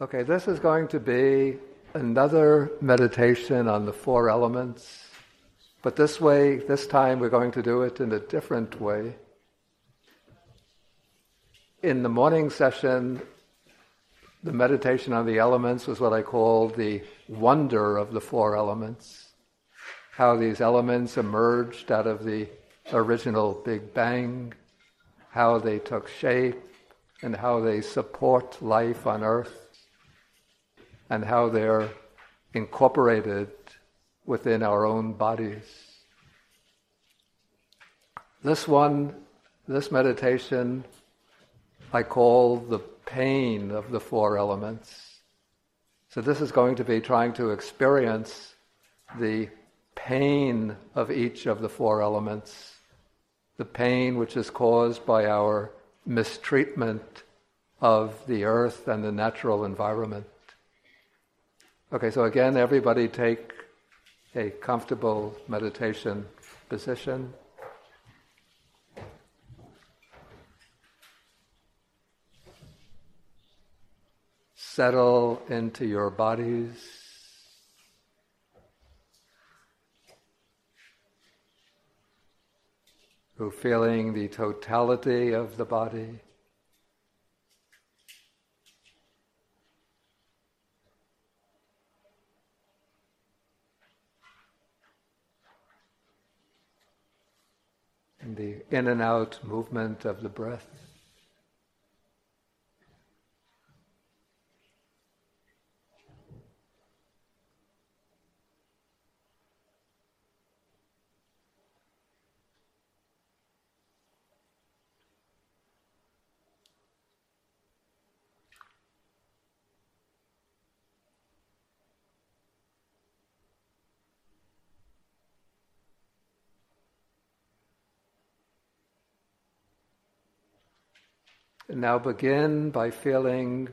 Okay, this is going to be another meditation on the four elements, but this way, this time we're going to do it in a different way. In the morning session, the meditation on the elements was what I called the wonder of the four elements. How these elements emerged out of the original Big Bang, how they took shape, and how they support life on earth and how they're incorporated within our own bodies. This one, this meditation, I call the pain of the four elements. So this is going to be trying to experience the pain of each of the four elements, the pain which is caused by our mistreatment of the earth and the natural environment. Okay, so again, everybody take a comfortable meditation position. Settle into your bodies. Feeling the totality of the body. the in and out movement of the breath. Now begin by feeling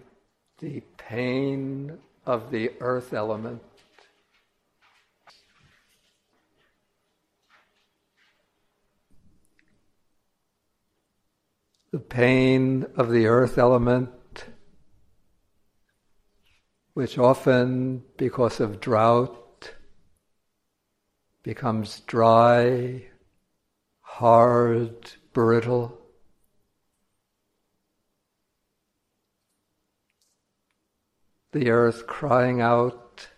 the pain of the earth element. The pain of the earth element, which often, because of drought, becomes dry, hard, brittle. The earth crying out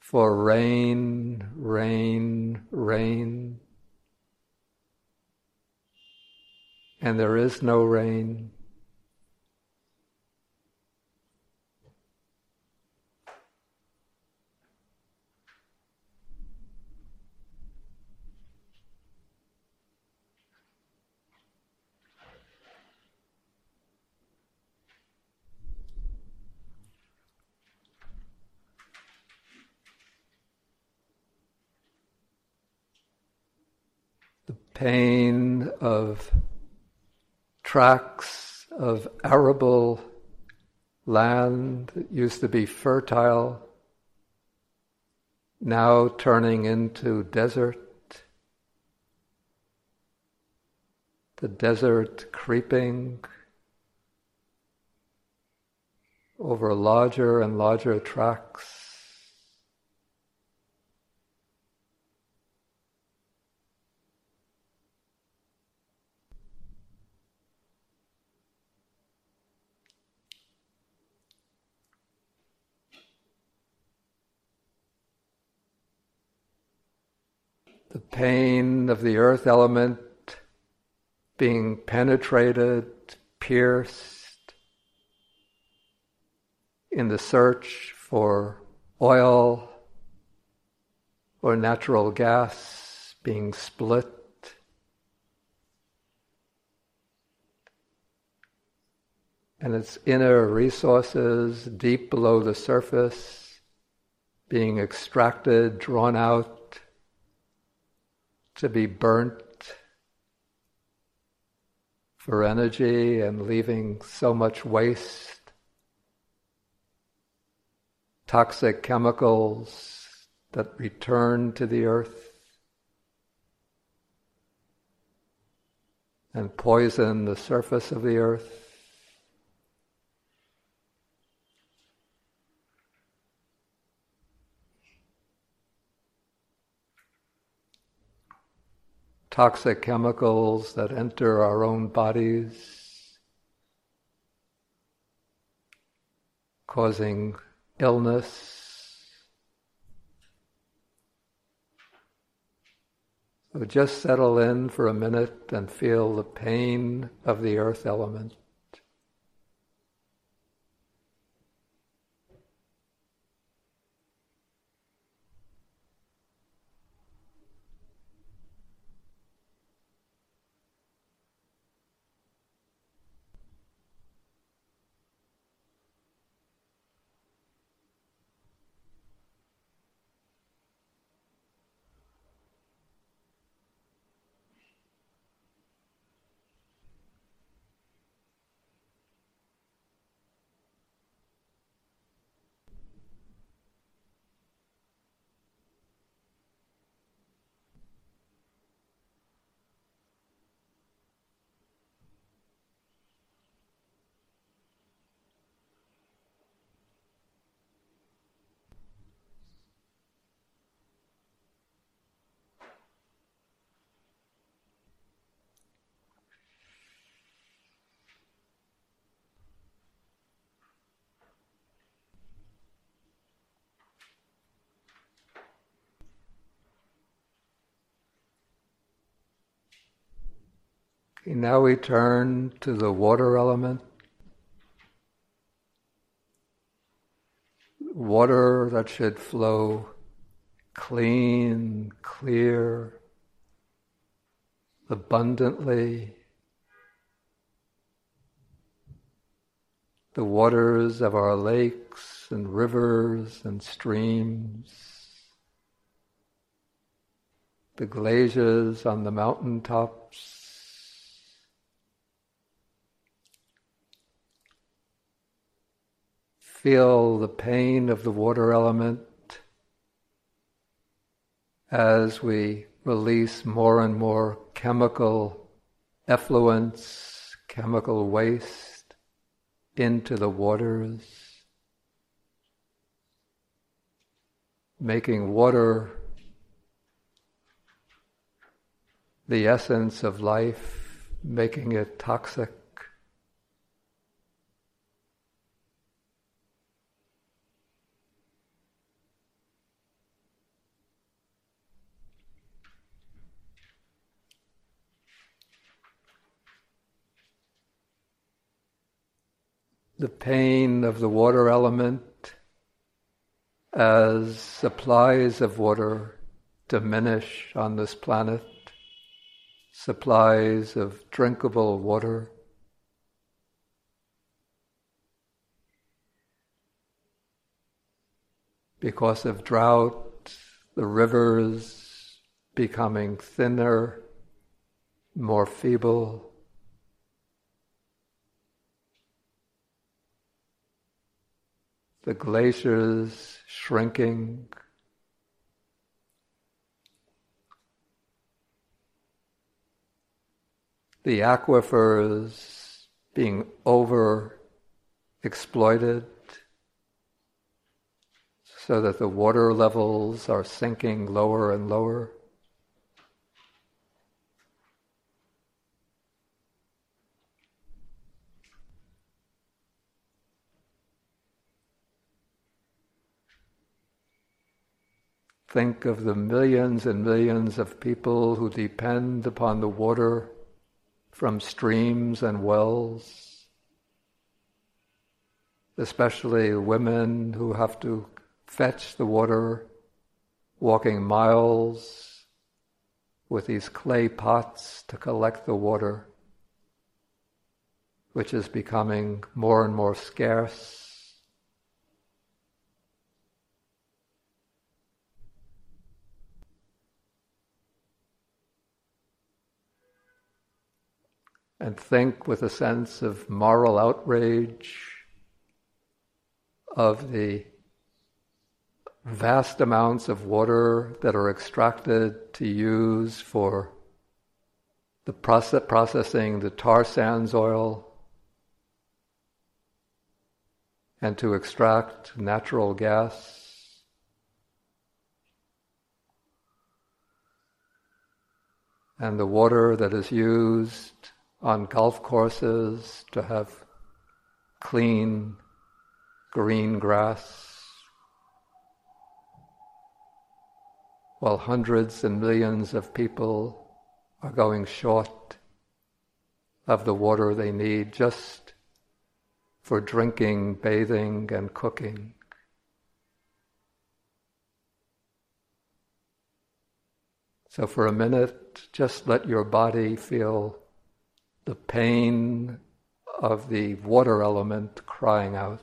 for rain, rain, rain. And there is no rain. Pain of tracts of arable land that used to be fertile, now turning into desert. The desert creeping over larger and larger tracts. the pain of the earth element being penetrated, pierced in the search for oil or natural gas being split. And its inner resources deep below the surface being extracted, drawn out to be burnt for energy and leaving so much waste, toxic chemicals that return to the earth and poison the surface of the earth. Toxic chemicals that enter our own bodies, causing illness. So just settle in for a minute and feel the pain of the earth element. Okay, now we turn to the water element. Water that should flow clean, clear, abundantly. The waters of our lakes and rivers and streams, the glaciers on the mountain tops, Feel the pain of the water element as we release more and more chemical effluents, chemical waste into the waters, making water the essence of life, making it toxic. The pain of the water element as supplies of water diminish on this planet, supplies of drinkable water. Because of drought, the rivers becoming thinner, more feeble. The glaciers shrinking. The aquifers being over exploited so that the water levels are sinking lower and lower. Think of the millions and millions of people who depend upon the water from streams and wells, especially women who have to fetch the water, walking miles with these clay pots to collect the water, which is becoming more and more scarce. And think with a sense of moral outrage of the vast amounts of water that are extracted to use for the process, processing the tar sands oil and to extract natural gas. and the water that is used on golf courses to have clean green grass, while hundreds and millions of people are going short of the water they need just for drinking, bathing, and cooking. So for a minute, just let your body feel the pain of the water element crying out.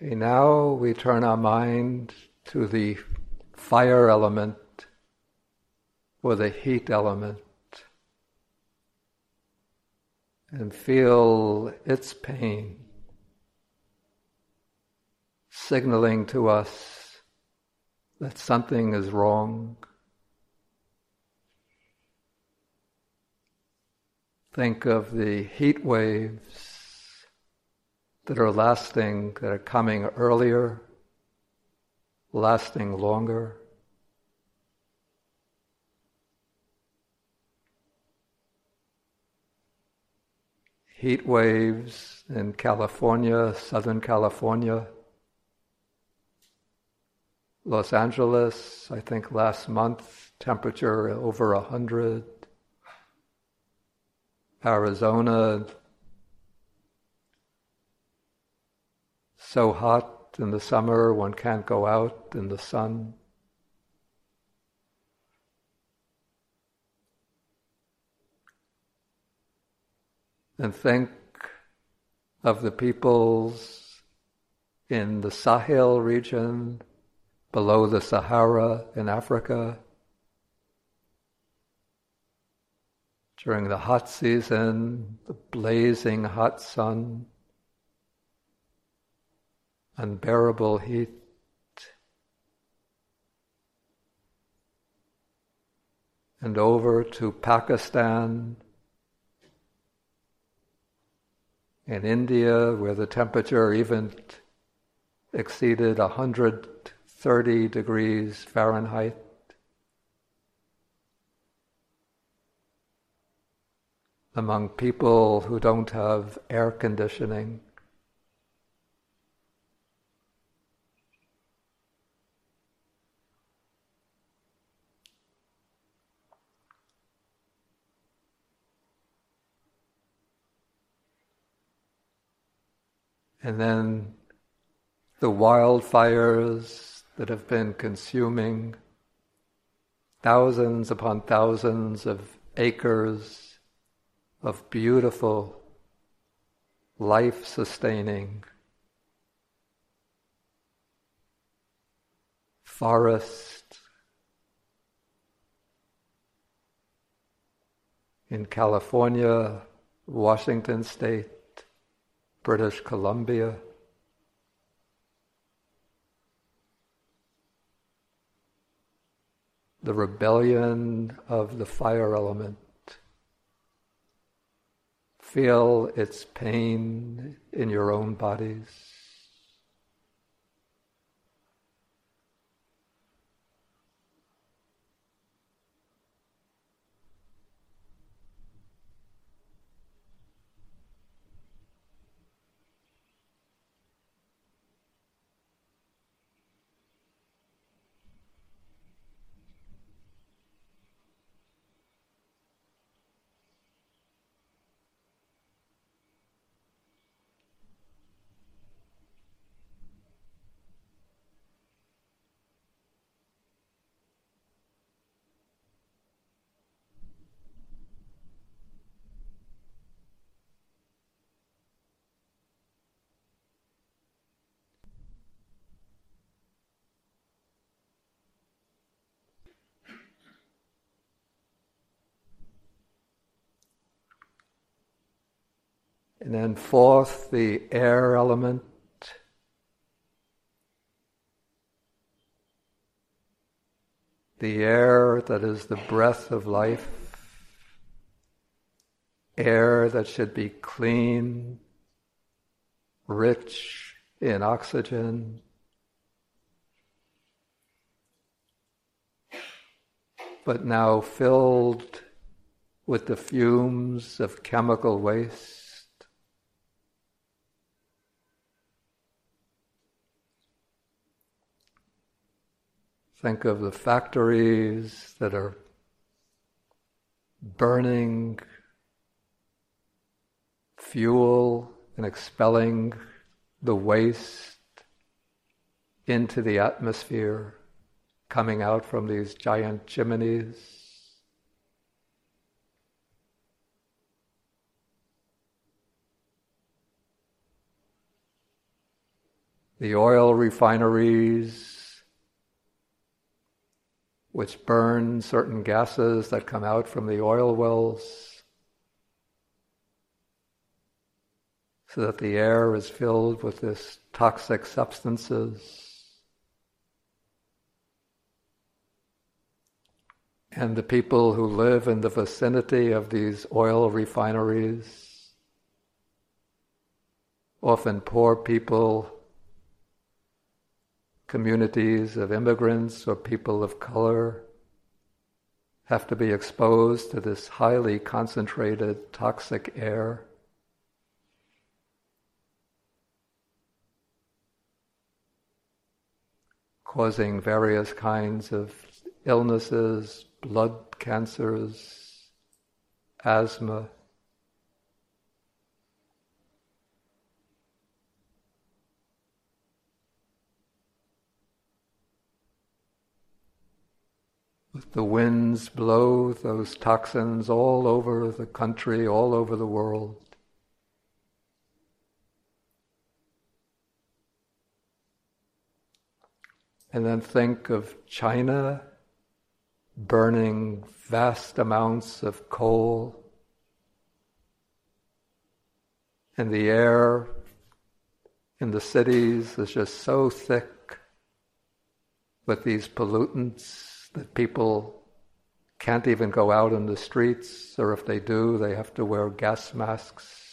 Okay, now we turn our mind to the fire element or the heat element and feel its pain signaling to us that something is wrong. Think of the heat waves that are lasting, that are coming earlier, lasting longer. Heat waves in California, Southern California, Los Angeles, I think last month, temperature over 100. Arizona, so hot in the summer one can't go out in the sun. And think of the peoples in the Sahel region, below the Sahara in Africa. During the hot season, the blazing hot sun unbearable heat. And over to Pakistan and India, where the temperature even exceeded 130 degrees Fahrenheit. Among people who don't have air conditioning. And then the wildfires that have been consuming thousands upon thousands of acres of beautiful, life sustaining forest in California, Washington State, British Columbia. The rebellion of the fire element. Feel its pain in your own bodies. And then fourth, the air element. The air that is the breath of life. Air that should be clean, rich in oxygen. But now filled with the fumes of chemical waste. Think of the factories that are burning fuel and expelling the waste into the atmosphere coming out from these giant chimneys. the oil refineries, which burn certain gases that come out from the oil wells, so that the air is filled with this toxic substances. And the people who live in the vicinity of these oil refineries, often poor people communities of immigrants or people of color have to be exposed to this highly concentrated toxic air. Causing various kinds of illnesses, blood cancers, asthma. The winds blow those toxins all over the country, all over the world. And then think of China burning vast amounts of coal. And the air in the cities is just so thick with these pollutants that people can't even go out in the streets, or if they do, they have to wear gas masks.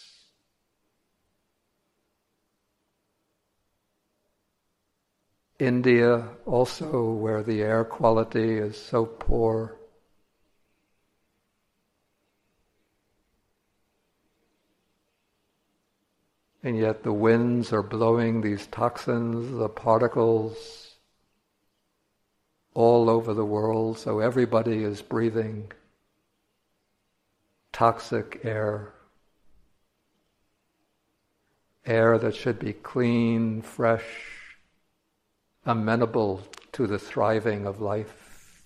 India, also, where the air quality is so poor. And yet the winds are blowing these toxins, the particles, all over the world, so everybody is breathing toxic air. Air that should be clean, fresh, amenable to the thriving of life.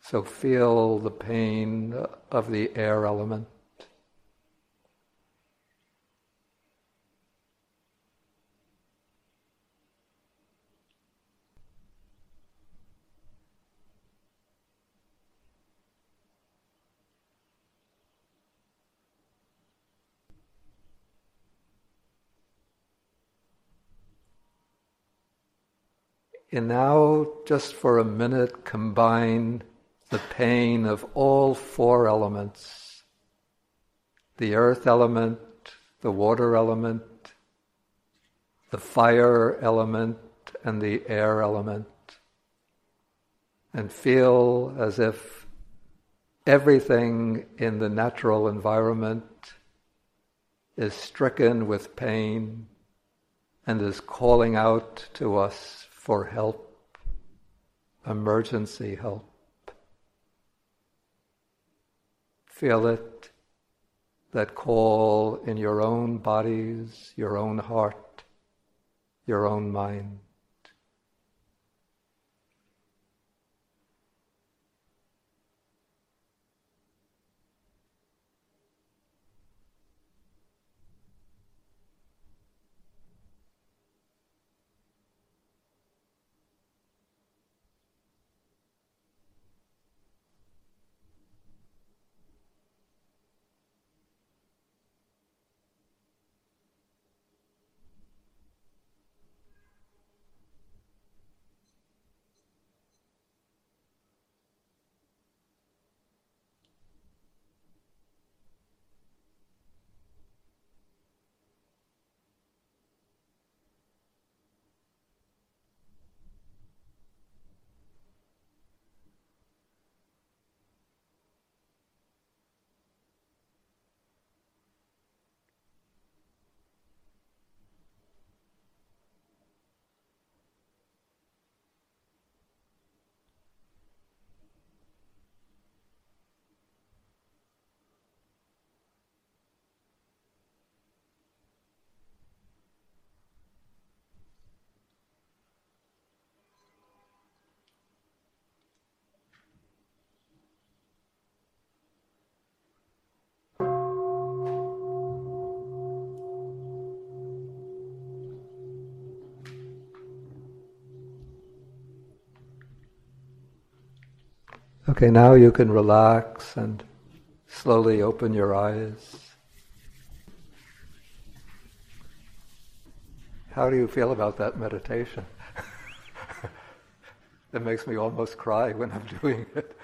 So feel the pain of the air element. And now, just for a minute, combine the pain of all four elements the earth element, the water element, the fire element, and the air element. And feel as if everything in the natural environment is stricken with pain and is calling out to us for help, emergency help. Feel it, that call in your own bodies, your own heart, your own mind. Okay, now you can relax and slowly open your eyes. How do you feel about that meditation? it makes me almost cry when I'm doing it.